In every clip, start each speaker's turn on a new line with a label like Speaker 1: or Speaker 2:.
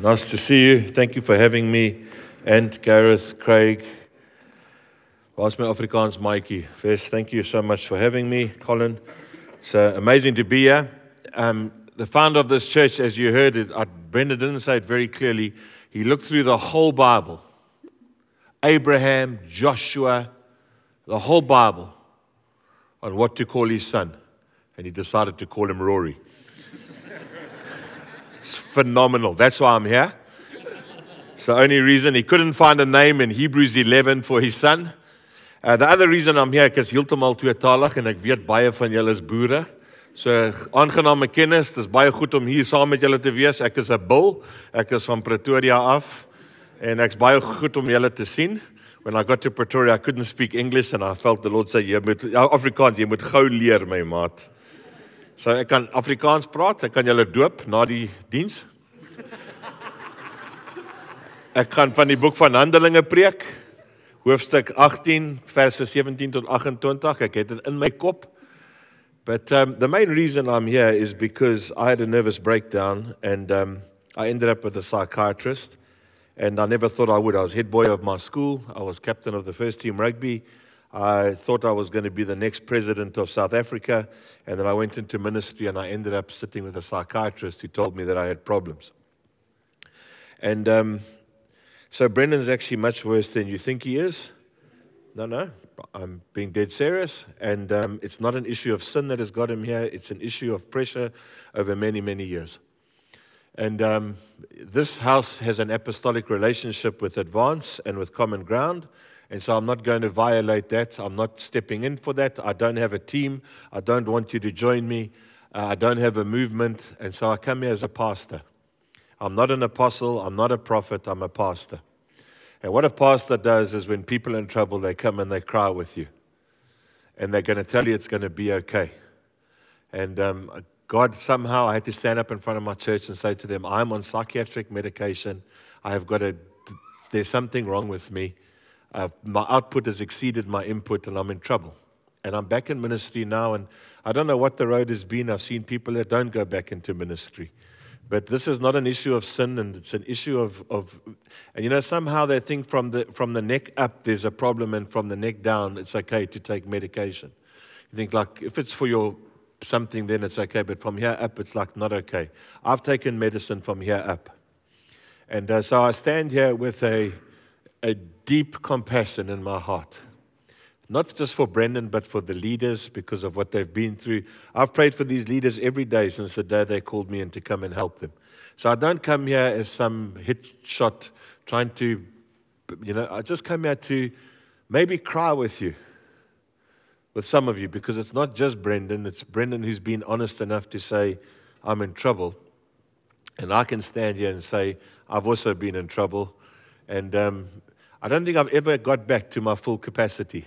Speaker 1: Nice to see you. Thank you for having me. And Gareth, Craig. Waar's my Afrikaans Mikey? First, thank you so much for having me, Colin. It's uh, amazing to be here. Um, the founder of this church, as you heard it, uh, Brendan didn't say it very clearly. He looked through the whole Bible Abraham, Joshua, the whole Bible on what to call his son. And he decided to call him Rory. It's phenomenal. That's why I'm here. It's the only reason he couldn't find a name in Hebrews 11 for his son. Uh, the other reason I'm here is heeltemal tweetalig en ek weet baie van julle is boere. So aangename kennis, dis baie goed om hier saam met julle te wees. Ek is 'n bil. Ek is van Pretoria af en ek's baie goed om julle te sien. When I got to Pretoria, I couldn't speak English and I felt the Lord say jy moet Afrikaans, jy moet gou leer my maat. So ek kan Afrikaans praat. Ek kan julle doop na die diens. Ek kan van die boek van Handelinge preek hoofstuk 18 verse 17 tot 28. Ek het dit in my kop. But um, the main reason I'm here is because I had a nervous breakdown and um, I ended up with a psychiatrist. And I never thought I would. I was head boy of my school. I was captain of the first team rugby. I thought I was going to be the next president of South Africa. And then I went into ministry and I ended up sitting with a psychiatrist who told me that I had problems. And um, so Brendan's actually much worse than you think he is. No, no, I'm being dead serious. And um, it's not an issue of sin that has got him here, it's an issue of pressure over many, many years. And um, this house has an apostolic relationship with Advance and with Common Ground. And so I'm not going to violate that. I'm not stepping in for that. I don't have a team. I don't want you to join me. Uh, I don't have a movement. And so I come here as a pastor. I'm not an apostle, I'm not a prophet, I'm a pastor. And what a pastor does is when people are in trouble, they come and they cry with you. And they're going to tell you it's going to be okay. And um, God, somehow, I had to stand up in front of my church and say to them, I'm on psychiatric medication. I have got a, there's something wrong with me. My output has exceeded my input and I'm in trouble. And I'm back in ministry now. And I don't know what the road has been. I've seen people that don't go back into ministry. But this is not an issue of sin, and it's an issue of, of and you know, somehow they think from the, from the neck up there's a problem, and from the neck down it's okay to take medication. You think, like, if it's for your something, then it's okay, but from here up it's like not okay. I've taken medicine from here up. And uh, so I stand here with a, a deep compassion in my heart not just for Brendan, but for the leaders because of what they've been through. I've prayed for these leaders every day since the day they called me in to come and help them. So I don't come here as some hit shot trying to, you know, I just come here to maybe cry with you, with some of you, because it's not just Brendan, it's Brendan who's been honest enough to say, I'm in trouble. And I can stand here and say, I've also been in trouble. And um, I don't think I've ever got back to my full capacity.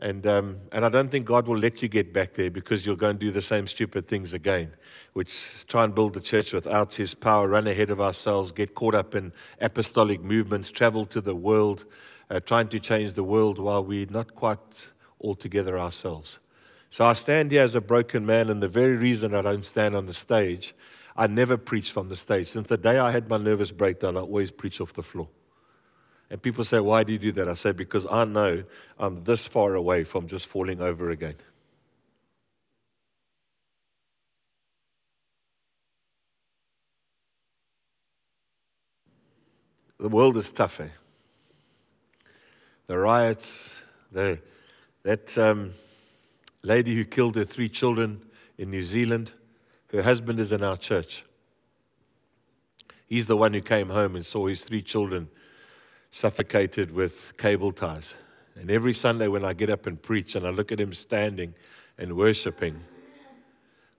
Speaker 1: And, um, and I don't think God will let you get back there because you'll go and do the same stupid things again, which try and build the church without His power, run ahead of ourselves, get caught up in apostolic movements, travel to the world, uh, trying to change the world while we're not quite all together ourselves. So I stand here as a broken man, and the very reason I don't stand on the stage, I never preach from the stage. Since the day I had my nervous breakdown, I always preach off the floor. And people say, Why do you do that? I say, Because I know I'm this far away from just falling over again. The world is tough, eh? The riots, the, that um, lady who killed her three children in New Zealand, her husband is in our church. He's the one who came home and saw his three children suffocated with cable ties. And every Sunday when I get up and preach and I look at him standing and worshiping,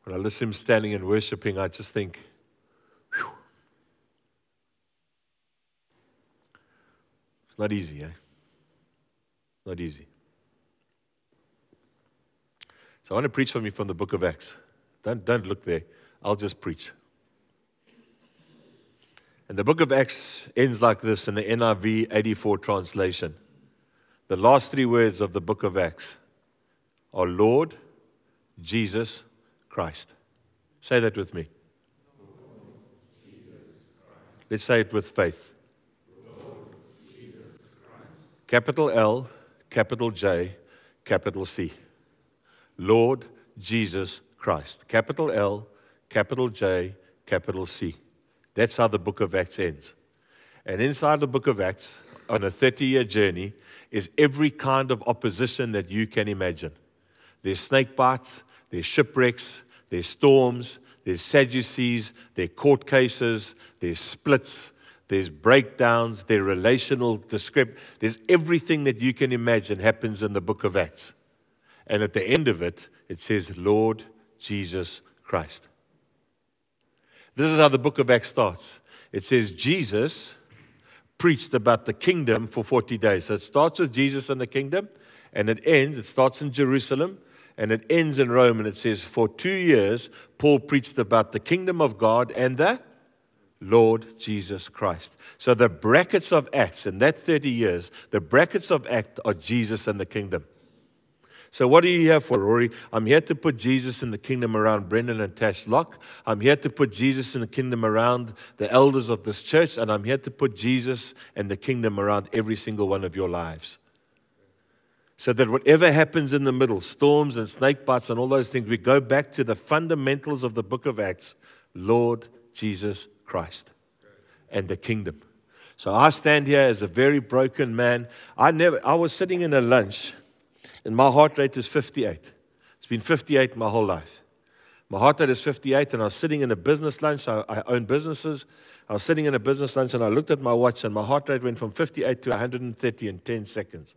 Speaker 1: when I listen to him standing and worshiping, I just think, Whew. it's not easy, eh? Not easy. So I want to preach for me from the book of Acts. Don't, don't look there. I'll just preach. And the book of Acts ends like this in the NIV 84 translation. The last three words of the book of Acts are Lord Jesus Christ. Say that with me. Let's say it with faith. Lord Jesus Christ. Capital L, capital J, capital C. Lord Jesus Christ. Capital L, capital J, capital C. That's how the book of Acts ends. And inside the book of Acts, on a 30 year journey, is every kind of opposition that you can imagine. There's snake bites, there's shipwrecks, there's storms, there's Sadducees, there's court cases, there's splits, there's breakdowns, there's relational descript. There's everything that you can imagine happens in the book of Acts. And at the end of it, it says, Lord Jesus Christ. This is how the book of Acts starts. It says, Jesus preached about the kingdom for 40 days. So it starts with Jesus and the kingdom, and it ends, it starts in Jerusalem, and it ends in Rome, and it says, For two years, Paul preached about the kingdom of God and the Lord Jesus Christ. So the brackets of Acts in that 30 years, the brackets of Acts are Jesus and the kingdom. So, what are you here for, Rory? I'm here to put Jesus in the kingdom around Brendan and Tash Locke. I'm here to put Jesus in the kingdom around the elders of this church, and I'm here to put Jesus and the kingdom around every single one of your lives. So that whatever happens in the middle, storms and snake bites and all those things, we go back to the fundamentals of the book of Acts Lord Jesus Christ and the kingdom. So I stand here as a very broken man. I never I was sitting in a lunch and my heart rate is 58. It's been 58 my whole life. My heart rate is 58 and I was sitting in a business lunch. I, I own businesses. I was sitting in a business lunch and I looked at my watch and my heart rate went from 58 to 130 in 10 seconds.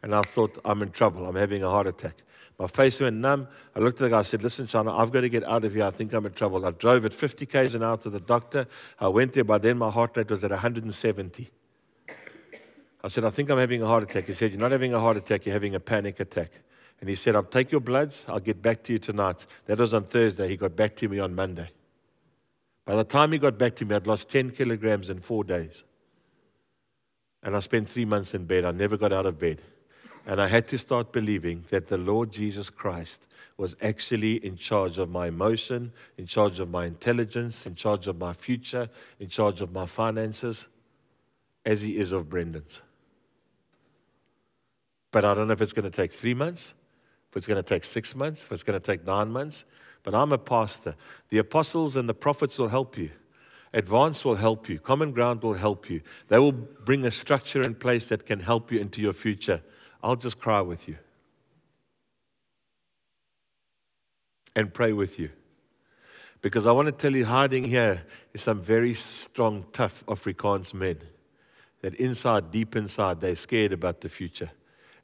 Speaker 1: And I thought, I'm in trouble. I'm having a heart attack. My face went numb. I looked at the guy. I said, Listen, China, I've got to get out of here. I think I'm in trouble. I drove at 50 k's an hour to the doctor. I went there. By then, my heart rate was at 170. I said, I think I'm having a heart attack. He said, You're not having a heart attack. You're having a panic attack. And he said, I'll take your bloods. I'll get back to you tonight. That was on Thursday. He got back to me on Monday. By the time he got back to me, I'd lost 10 kilograms in four days. And I spent three months in bed. I never got out of bed. And I had to start believing that the Lord Jesus Christ was actually in charge of my emotion, in charge of my intelligence, in charge of my future, in charge of my finances, as he is of Brendan's. But I don't know if it's going to take three months, if it's going to take six months, if it's going to take nine months. But I'm a pastor. The apostles and the prophets will help you. Advance will help you. Common ground will help you. They will bring a structure in place that can help you into your future. I'll just cry with you and pray with you. Because I want to tell you, hiding here is some very strong, tough Afrikaans men that inside, deep inside, they're scared about the future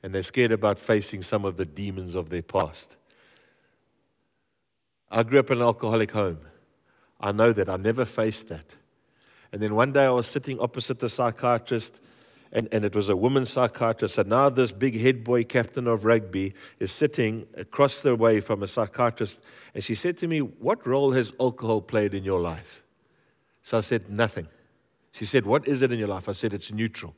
Speaker 1: and they're scared about facing some of the demons of their past. I grew up in an alcoholic home. I know that. I never faced that. And then one day I was sitting opposite the psychiatrist and, and it was a woman psychiatrist. And now this big head boy captain of rugby is sitting across the way from a psychiatrist. And she said to me, What role has alcohol played in your life? So I said, Nothing. She said, What is it in your life? I said, It's neutral.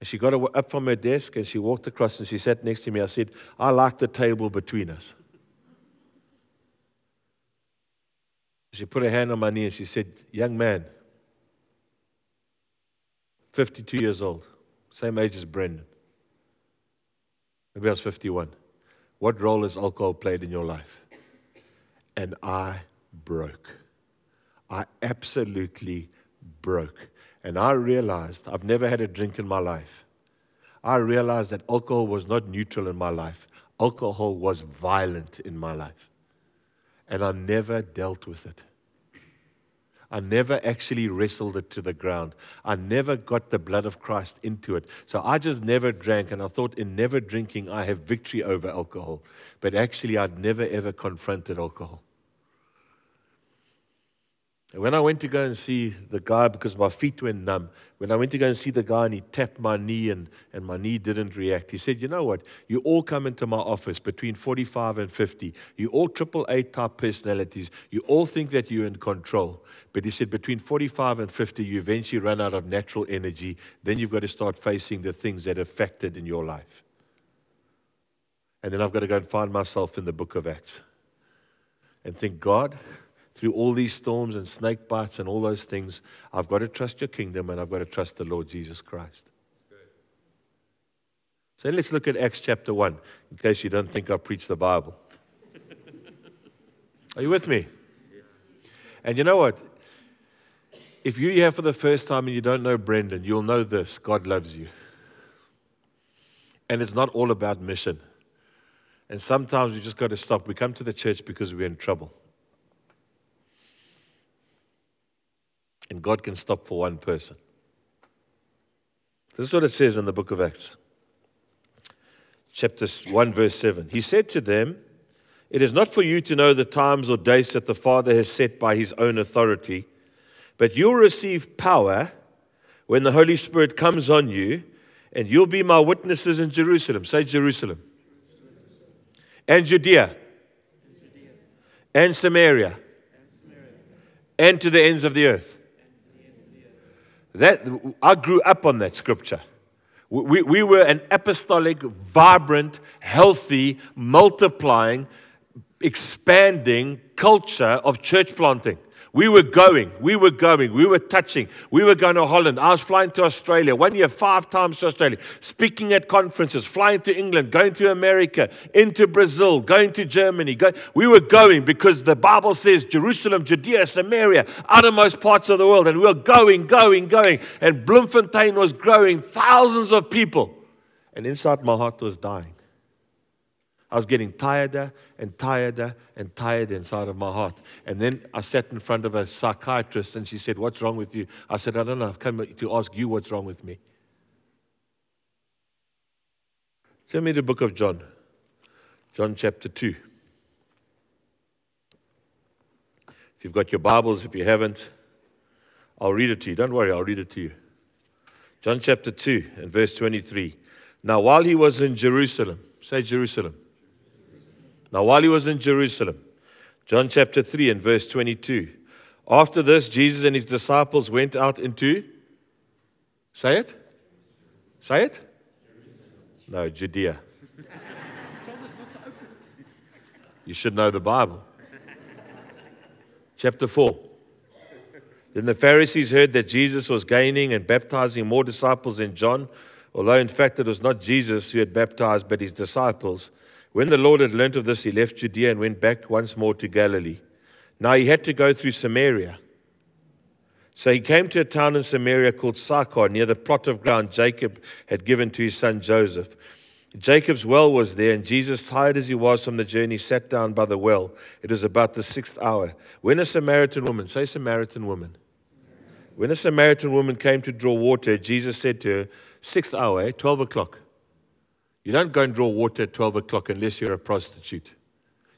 Speaker 1: And she got up from her desk and she walked across and she sat next to me. I said, I like the table between us. She put her hand on my knee and she said, Young man, 52 years old, same age as Brendan. Maybe I was 51. What role has alcohol played in your life? And I broke. I absolutely broke. And I realized I've never had a drink in my life. I realized that alcohol was not neutral in my life, alcohol was violent in my life. And I never dealt with it. I never actually wrestled it to the ground. I never got the blood of Christ into it. So I just never drank, and I thought in never drinking, I have victory over alcohol. But actually, I'd never ever confronted alcohol. And when I went to go and see the guy, because my feet went numb, when I went to go and see the guy and he tapped my knee and, and my knee didn't react, he said, You know what? You all come into my office between 45 and 50. You all triple A type personalities. You all think that you're in control. But he said, Between 45 and 50, you eventually run out of natural energy. Then you've got to start facing the things that affected in your life. And then I've got to go and find myself in the book of Acts and think, God, through all these storms and snake bites and all those things, I've got to trust your kingdom and I've got to trust the Lord Jesus Christ. So let's look at Acts chapter 1, in case you don't think I preach the Bible. Are you with me? Yes. And you know what? If you're here for the first time and you don't know Brendan, you'll know this God loves you. And it's not all about mission. And sometimes we just got to stop. We come to the church because we're in trouble. And God can stop for one person. This is what it says in the book of Acts, chapter 1, verse 7. He said to them, It is not for you to know the times or dates that the Father has set by his own authority, but you'll receive power when the Holy Spirit comes on you, and you'll be my witnesses in Jerusalem. Say Jerusalem and Judea, and Samaria, and to the ends of the earth. That, I grew up on that scripture. We, we were an apostolic, vibrant, healthy, multiplying, expanding culture of church planting. We were going, we were going, we were touching, we were going to Holland. I was flying to Australia, one year, five times to Australia, speaking at conferences, flying to England, going to America, into Brazil, going to Germany. Go, we were going because the Bible says Jerusalem, Judea, Samaria, outermost parts of the world. And we were going, going, going. And Bloemfontein was growing, thousands of people. And inside my heart was dying. I was getting tireder and tireder and tired inside of my heart. And then I sat in front of a psychiatrist and she said, What's wrong with you? I said, I don't know. I've come to ask you what's wrong with me. Tell me the book of John, John chapter 2. If you've got your Bibles, if you haven't, I'll read it to you. Don't worry, I'll read it to you. John chapter 2 and verse 23. Now, while he was in Jerusalem, say Jerusalem. Now, while he was in Jerusalem, John chapter 3 and verse 22, after this, Jesus and his disciples went out into, say it? Say it? No, Judea. You should know the Bible. Chapter 4. Then the Pharisees heard that Jesus was gaining and baptizing more disciples than John, although in fact it was not Jesus who had baptized, but his disciples. When the Lord had learnt of this, he left Judea and went back once more to Galilee. Now he had to go through Samaria. So he came to a town in Samaria called Sychar, near the plot of ground Jacob had given to his son Joseph. Jacob's well was there, and Jesus, tired as he was from the journey, sat down by the well. It was about the sixth hour. When a Samaritan woman, say Samaritan woman, when a Samaritan woman came to draw water, Jesus said to her, Sixth hour, eh? 12 o'clock. You don't go and draw water at 12 o'clock unless you're a prostitute.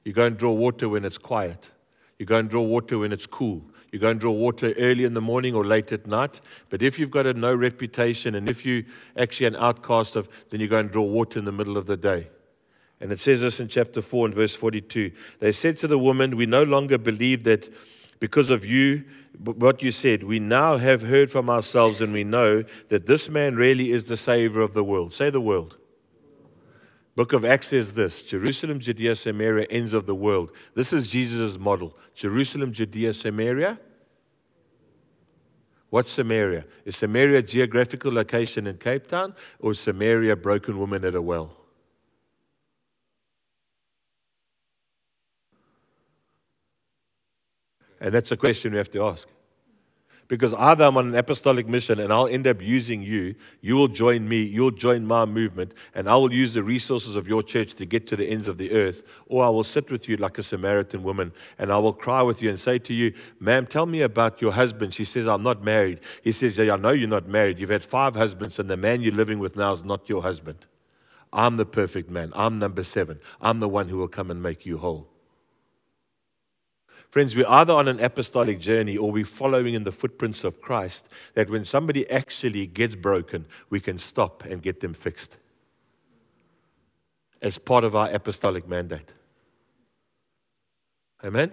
Speaker 1: You go and draw water when it's quiet. You go and draw water when it's cool. You go and draw water early in the morning or late at night. But if you've got a no reputation and if you're actually an outcast of, then you go and draw water in the middle of the day. And it says this in chapter 4 and verse 42. They said to the woman, We no longer believe that because of you, what you said, we now have heard from ourselves and we know that this man really is the Savior of the world. Say the world. Book of Acts says this Jerusalem, Judea, Samaria, ends of the world. This is Jesus' model. Jerusalem, Judea, Samaria. What's Samaria? Is Samaria a geographical location in Cape Town or is Samaria a broken woman at a well? And that's a question we have to ask. Because either I'm on an apostolic mission and I'll end up using you, you will join me, you'll join my movement, and I will use the resources of your church to get to the ends of the earth. Or I will sit with you like a Samaritan woman and I will cry with you and say to you, Ma'am, tell me about your husband. She says, I'm not married. He says, Yeah, I know you're not married. You've had five husbands, and the man you're living with now is not your husband. I'm the perfect man. I'm number seven. I'm the one who will come and make you whole. Friends, we're either on an apostolic journey or we're following in the footprints of Christ, that when somebody actually gets broken, we can stop and get them fixed as part of our apostolic mandate. Amen?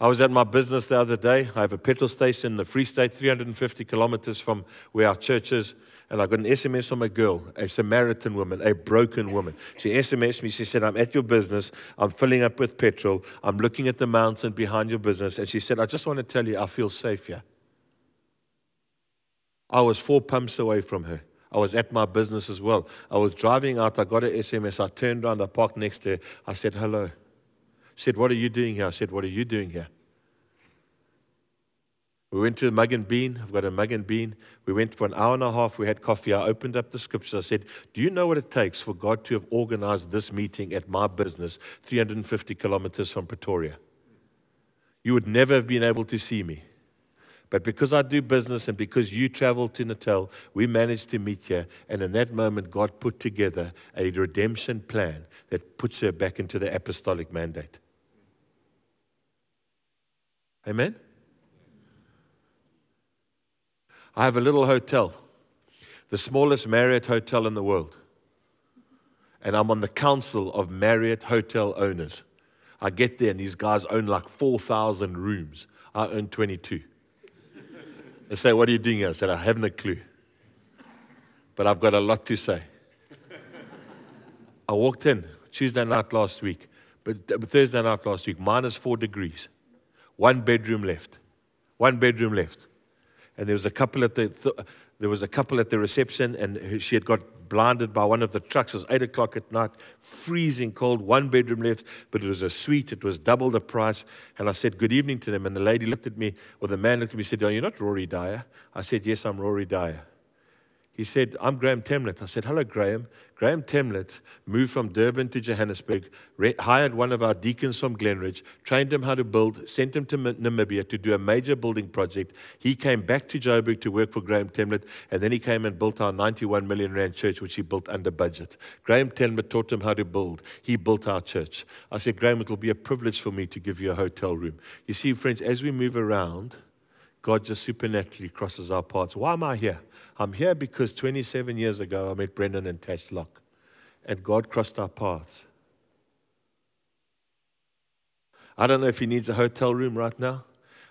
Speaker 1: I was at my business the other day. I have a petrol station in the Free State, 350 kilometers from where our church is. And I got an SMS from a girl, a Samaritan woman, a broken woman. She SMSed me. She said, I'm at your business. I'm filling up with petrol. I'm looking at the mountain behind your business. And she said, I just want to tell you, I feel safe here. I was four pumps away from her. I was at my business as well. I was driving out. I got an SMS. I turned around. I parked next to her. I said, Hello. Said, What are you doing here? I said, What are you doing here? We went to Mugg and Bean. I've got a Mugg and Bean. We went for an hour and a half. We had coffee. I opened up the scriptures. I said, Do you know what it takes for God to have organized this meeting at my business 350 kilometers from Pretoria? You would never have been able to see me. But because I do business and because you travel to Natal, we managed to meet here. And in that moment, God put together a redemption plan that puts her back into the apostolic mandate. Amen? I have a little hotel, the smallest Marriott hotel in the world. And I'm on the council of Marriott hotel owners. I get there, and these guys own like 4,000 rooms. I own 22. They say, What are you doing here? I said, I haven't a clue. But I've got a lot to say. I walked in Tuesday night last week, but Thursday night last week, minus four degrees. One bedroom left. One bedroom left and there was a couple at the th- there was a couple at the reception, and she had got blinded by one of the trucks. It was eight o'clock at night, freezing cold, one bedroom left, but it was a suite. It was double the price. And I said good evening to them, and the lady looked at me, or the man looked at me, and said, "Are you not Rory Dyer?" I said, "Yes, I'm Rory Dyer." He said, I'm Graham Temlet. I said, Hello, Graham. Graham Temlet moved from Durban to Johannesburg, re- hired one of our deacons from Glenridge, trained him how to build, sent him to Namibia to do a major building project. He came back to Joburg to work for Graham Temlet, and then he came and built our 91 million rand church, which he built under budget. Graham Temlet taught him how to build. He built our church. I said, Graham, it will be a privilege for me to give you a hotel room. You see, friends, as we move around, God just supernaturally crosses our paths. Why am I here? I'm here because 27 years ago I met Brendan and Tash Locke, and God crossed our paths. I don't know if he needs a hotel room right now.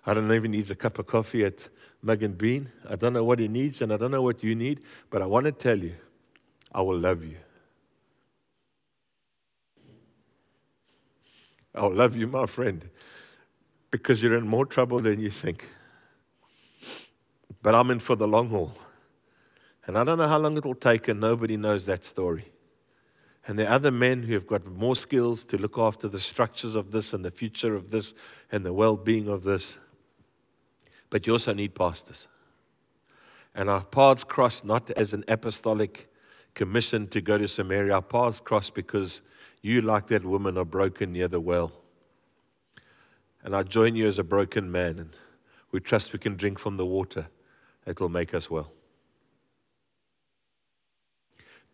Speaker 1: I don't know if he needs a cup of coffee at Mugg and Bean. I don't know what he needs, and I don't know what you need, but I want to tell you, I will love you. I'll love you, my friend, because you're in more trouble than you think. But I'm in for the long haul. And I don't know how long it'll take, and nobody knows that story. And there are other men who have got more skills to look after the structures of this and the future of this and the well being of this. But you also need pastors. And our paths cross not as an apostolic commission to go to Samaria. Our paths cross because you, like that woman, are broken near the well. And I join you as a broken man, and we trust we can drink from the water that will make us well.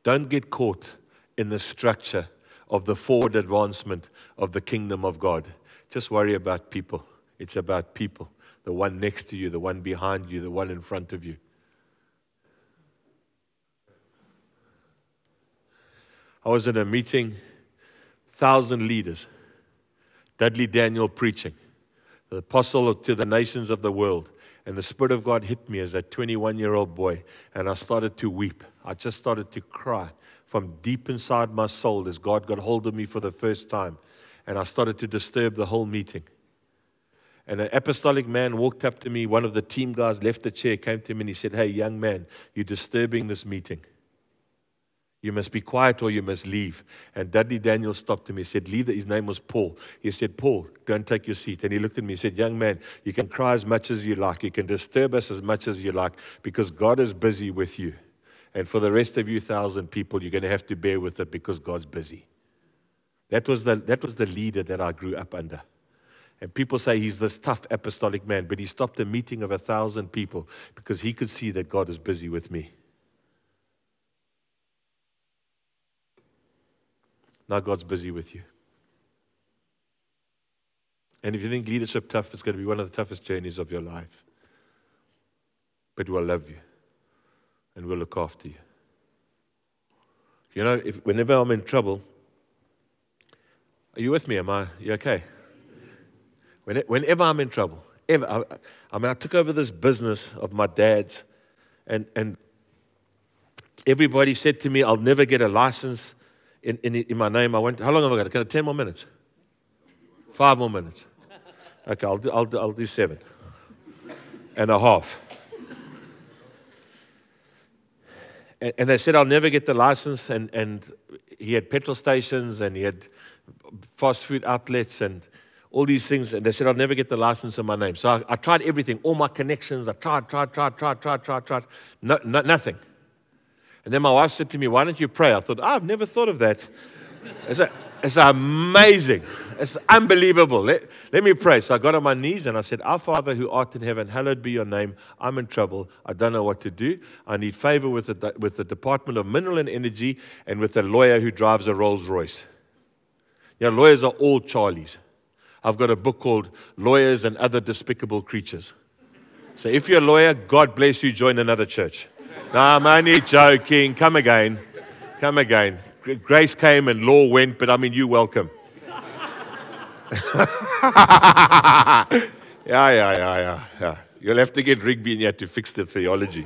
Speaker 1: Don't get caught in the structure of the forward advancement of the kingdom of God. Just worry about people. It's about people the one next to you, the one behind you, the one in front of you. I was in a meeting, thousand leaders, Dudley Daniel preaching, the apostle to the nations of the world. And the Spirit of God hit me as a 21 year old boy, and I started to weep. I just started to cry from deep inside my soul as God got hold of me for the first time. And I started to disturb the whole meeting. And an apostolic man walked up to me. One of the team guys left the chair, came to him, and he said, Hey, young man, you're disturbing this meeting. You must be quiet or you must leave. And Dudley Daniel stopped him. He said, Leave. His name was Paul. He said, Paul, don't take your seat. And he looked at me. He said, Young man, you can cry as much as you like. You can disturb us as much as you like because God is busy with you. And for the rest of you thousand people, you're going to have to bear with it because God's busy. That was the, that was the leader that I grew up under. And people say he's this tough apostolic man, but he stopped a meeting of a thousand people because he could see that God is busy with me. Now God's busy with you. And if you think leadership is tough, it's going to be one of the toughest journeys of your life. But we'll love you and we'll look after you. You know, if, whenever I'm in trouble, are you with me? Am I? You okay? When, Whenever I'm in trouble, ever. I, I mean, I took over this business of my dad's, and, and everybody said to me, I'll never get a license in, in, in my name. I went, how long have I got? Can I 10 more minutes? Five more minutes. Okay, I'll do, I'll do, I'll do seven and a half. And, and they said, I'll never get the license. And, and he had petrol stations and he had fast food outlets and all these things. And they said, I'll never get the license in my name. So I, I tried everything, all my connections. I tried, tried, tried, tried, tried, tried, tried. No, no, nothing. And then my wife said to me, Why don't you pray? I thought, oh, I've never thought of that. It's, a, it's amazing. It's unbelievable. Let, let me pray. So I got on my knees and I said, Our Father who art in heaven, hallowed be your name. I'm in trouble. I don't know what to do. I need favor with the, with the Department of Mineral and Energy and with a lawyer who drives a Rolls Royce. You know, lawyers are all Charlies. I've got a book called Lawyers and Other Despicable Creatures. So if you're a lawyer, God bless you, join another church. No, I'm only joking. Come again. Come again. Grace came and law went, but I mean, you welcome. yeah, yeah, yeah, yeah, yeah. You'll have to get Rigby in here to fix the theology.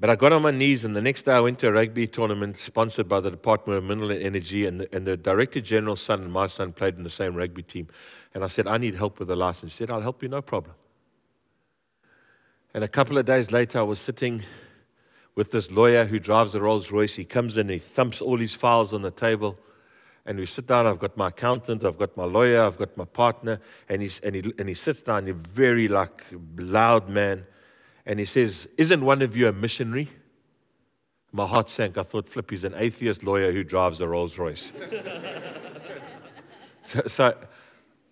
Speaker 1: But I got on my knees, and the next day I went to a rugby tournament sponsored by the Department of Mineral Energy, and the, and the Director General's son and my son played in the same rugby team. And I said, I need help with the license. He said, I'll help you, no problem. And a couple of days later, I was sitting with this lawyer who drives a Rolls Royce. He comes in, he thumps all his files on the table. And we sit down. I've got my accountant, I've got my lawyer, I've got my partner. And, he's, and, he, and he sits down, he's very like loud man and he says, Isn't one of you a missionary? My heart sank. I thought, Flip, he's an atheist lawyer who drives a Rolls Royce. so, so,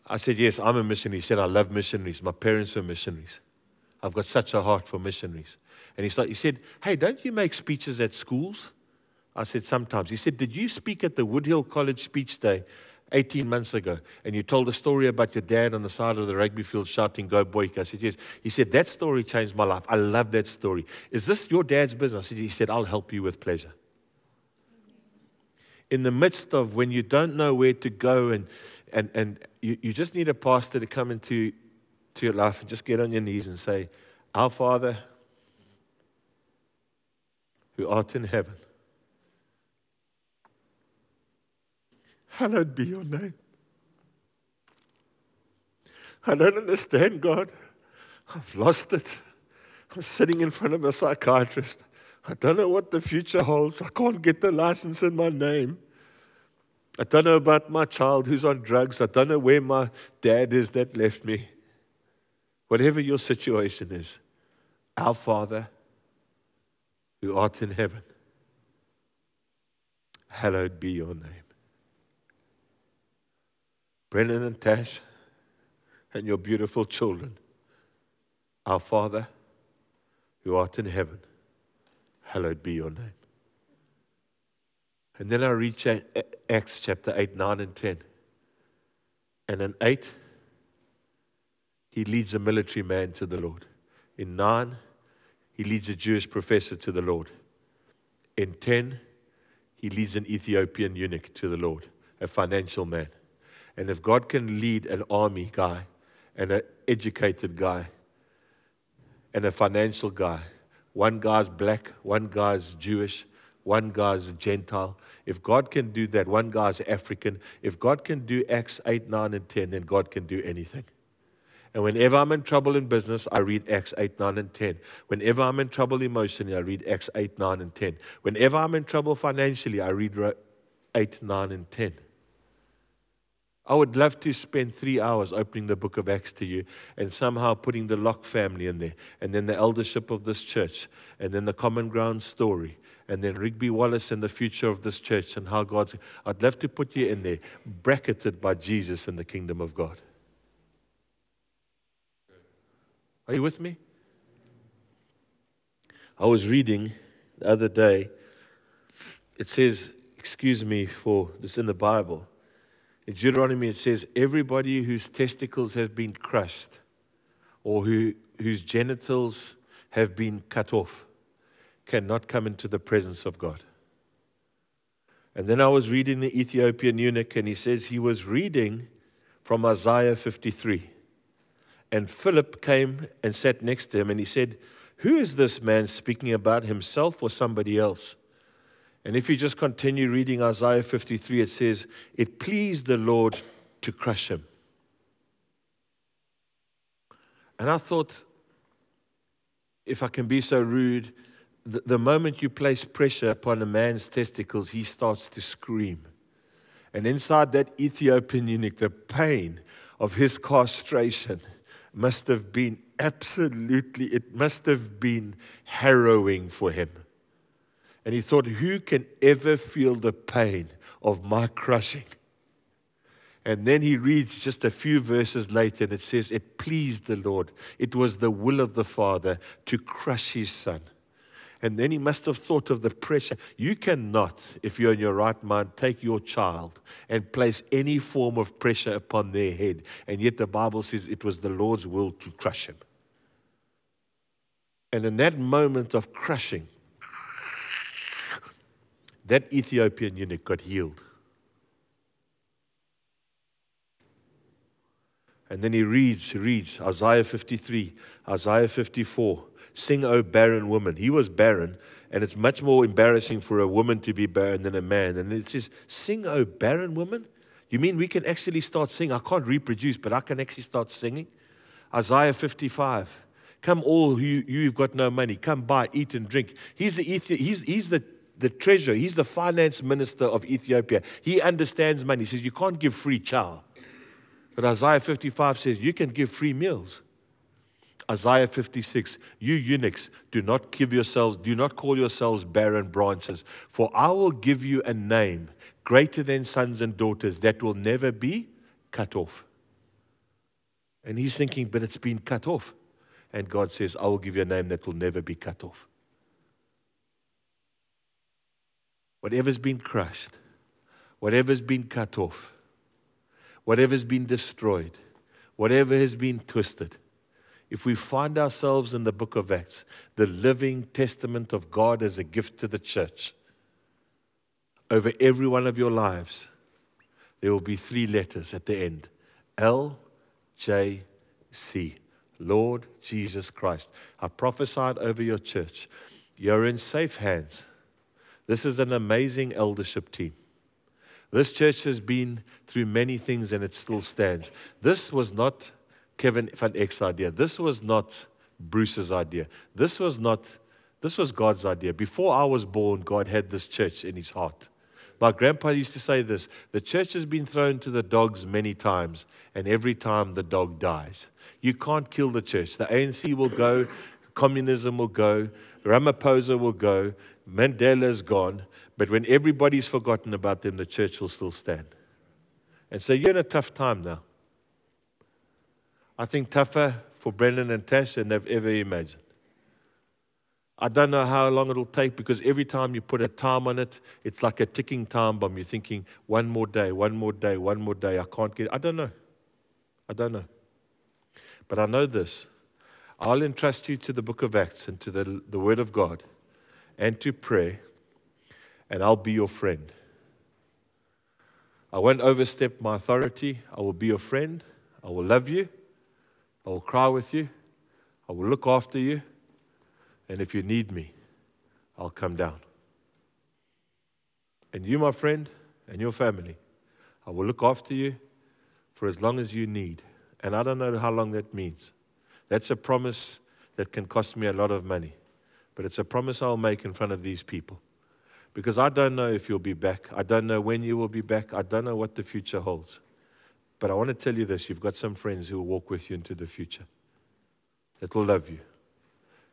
Speaker 1: I said, Yes, I'm a missionary. He said, I love missionaries. My parents were missionaries. I've got such a heart for missionaries. And he, started, he said, Hey, don't you make speeches at schools? I said, Sometimes. He said, Did you speak at the Woodhill College Speech Day 18 months ago, and you told a story about your dad on the side of the rugby field shouting, Go Boyka. I said, Yes. He said, That story changed my life. I love that story. Is this your dad's business? He said, I'll help you with pleasure. In the midst of when you don't know where to go and, and, and you, you just need a pastor to come into to your life and just get on your knees and say, Our Father who art in heaven Hallowed be your name. I don't understand, God. I've lost it. I'm sitting in front of a psychiatrist. I don't know what the future holds. I can't get the license in my name. I don't know about my child who's on drugs. I don't know where my dad is that left me. Whatever your situation is, our Father who art in heaven, hallowed be your name. Brendan and Tash, and your beautiful children. Our Father, who art in heaven, hallowed be your name. And then I reach Acts chapter 8, 9, and 10. And in 8, he leads a military man to the Lord. In 9, he leads a Jewish professor to the Lord. In 10, he leads an Ethiopian eunuch to the Lord, a financial man. And if God can lead an army guy and an educated guy and a financial guy, one guy's black, one guy's Jewish, one guy's Gentile. If God can do that, one guy's African. If God can do Acts 8, 9, and 10, then God can do anything. And whenever I'm in trouble in business, I read Acts 8, 9, and 10. Whenever I'm in trouble emotionally, I read Acts 8, 9, and 10. Whenever I'm in trouble financially, I read 8, 9, and 10. I would love to spend three hours opening the book of Acts to you and somehow putting the Locke family in there, and then the eldership of this church, and then the common ground story, and then Rigby Wallace and the future of this church and how God's. I'd love to put you in there, bracketed by Jesus and the kingdom of God. Are you with me? I was reading the other day. It says, excuse me for this in the Bible. In Deuteronomy, it says, Everybody whose testicles have been crushed or who, whose genitals have been cut off cannot come into the presence of God. And then I was reading the Ethiopian eunuch, and he says he was reading from Isaiah 53. And Philip came and sat next to him, and he said, Who is this man speaking about himself or somebody else? And if you just continue reading Isaiah 53, it says, It pleased the Lord to crush him. And I thought, if I can be so rude, the, the moment you place pressure upon a man's testicles, he starts to scream. And inside that Ethiopian eunuch, the pain of his castration must have been absolutely, it must have been harrowing for him. And he thought, who can ever feel the pain of my crushing? And then he reads just a few verses later, and it says, It pleased the Lord. It was the will of the Father to crush his son. And then he must have thought of the pressure. You cannot, if you're in your right mind, take your child and place any form of pressure upon their head. And yet the Bible says it was the Lord's will to crush him. And in that moment of crushing, that Ethiopian eunuch got healed. And then he reads, he reads Isaiah 53, Isaiah 54. Sing, O barren woman. He was barren, and it's much more embarrassing for a woman to be barren than a man. And it says, Sing, O barren woman. You mean we can actually start singing? I can't reproduce, but I can actually start singing. Isaiah 55. Come, all you, you've got no money, come buy, eat, and drink. He's the, he's, he's the, the treasurer, he's the finance minister of Ethiopia. He understands money. He says, You can't give free chow. But Isaiah 55 says, You can give free meals. Isaiah 56, you eunuchs, do not give yourselves, do not call yourselves barren branches, for I will give you a name greater than sons and daughters that will never be cut off. And he's thinking, but it's been cut off. And God says, I will give you a name that will never be cut off. Whatever's been crushed, whatever's been cut off, whatever's been destroyed, whatever has been twisted, if we find ourselves in the book of Acts, the living testament of God as a gift to the church, over every one of your lives, there will be three letters at the end L, J, C. Lord Jesus Christ. I prophesied over your church. You're in safe hands. This is an amazing eldership team. This church has been through many things and it still stands. This was not Kevin van Eck's idea. This was not Bruce's idea. This was not, this was God's idea. Before I was born, God had this church in his heart. My grandpa used to say this the church has been thrown to the dogs many times, and every time the dog dies. You can't kill the church. The ANC will go, communism will go, Ramaphosa will go, Mandela's gone, but when everybody's forgotten about them, the church will still stand. And so you're in a tough time now. I think tougher for Brendan and Tess than they've ever imagined. I don't know how long it'll take because every time you put a time on it, it's like a ticking time bomb. You're thinking, one more day, one more day, one more day. I can't get I don't know. I don't know. But I know this. I'll entrust you to the book of Acts and to the, the word of God and to pray, and I'll be your friend. I won't overstep my authority. I will be your friend. I will love you. I will cry with you. I will look after you. And if you need me, I'll come down. And you, my friend, and your family, I will look after you for as long as you need. And I don't know how long that means. That's a promise that can cost me a lot of money. But it's a promise I'll make in front of these people. Because I don't know if you'll be back. I don't know when you will be back. I don't know what the future holds. But I want to tell you this you've got some friends who will walk with you into the future that will love you.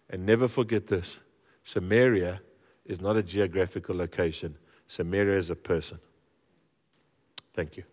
Speaker 1: And never forget this Samaria is not a geographical location, Samaria is a person. Thank you.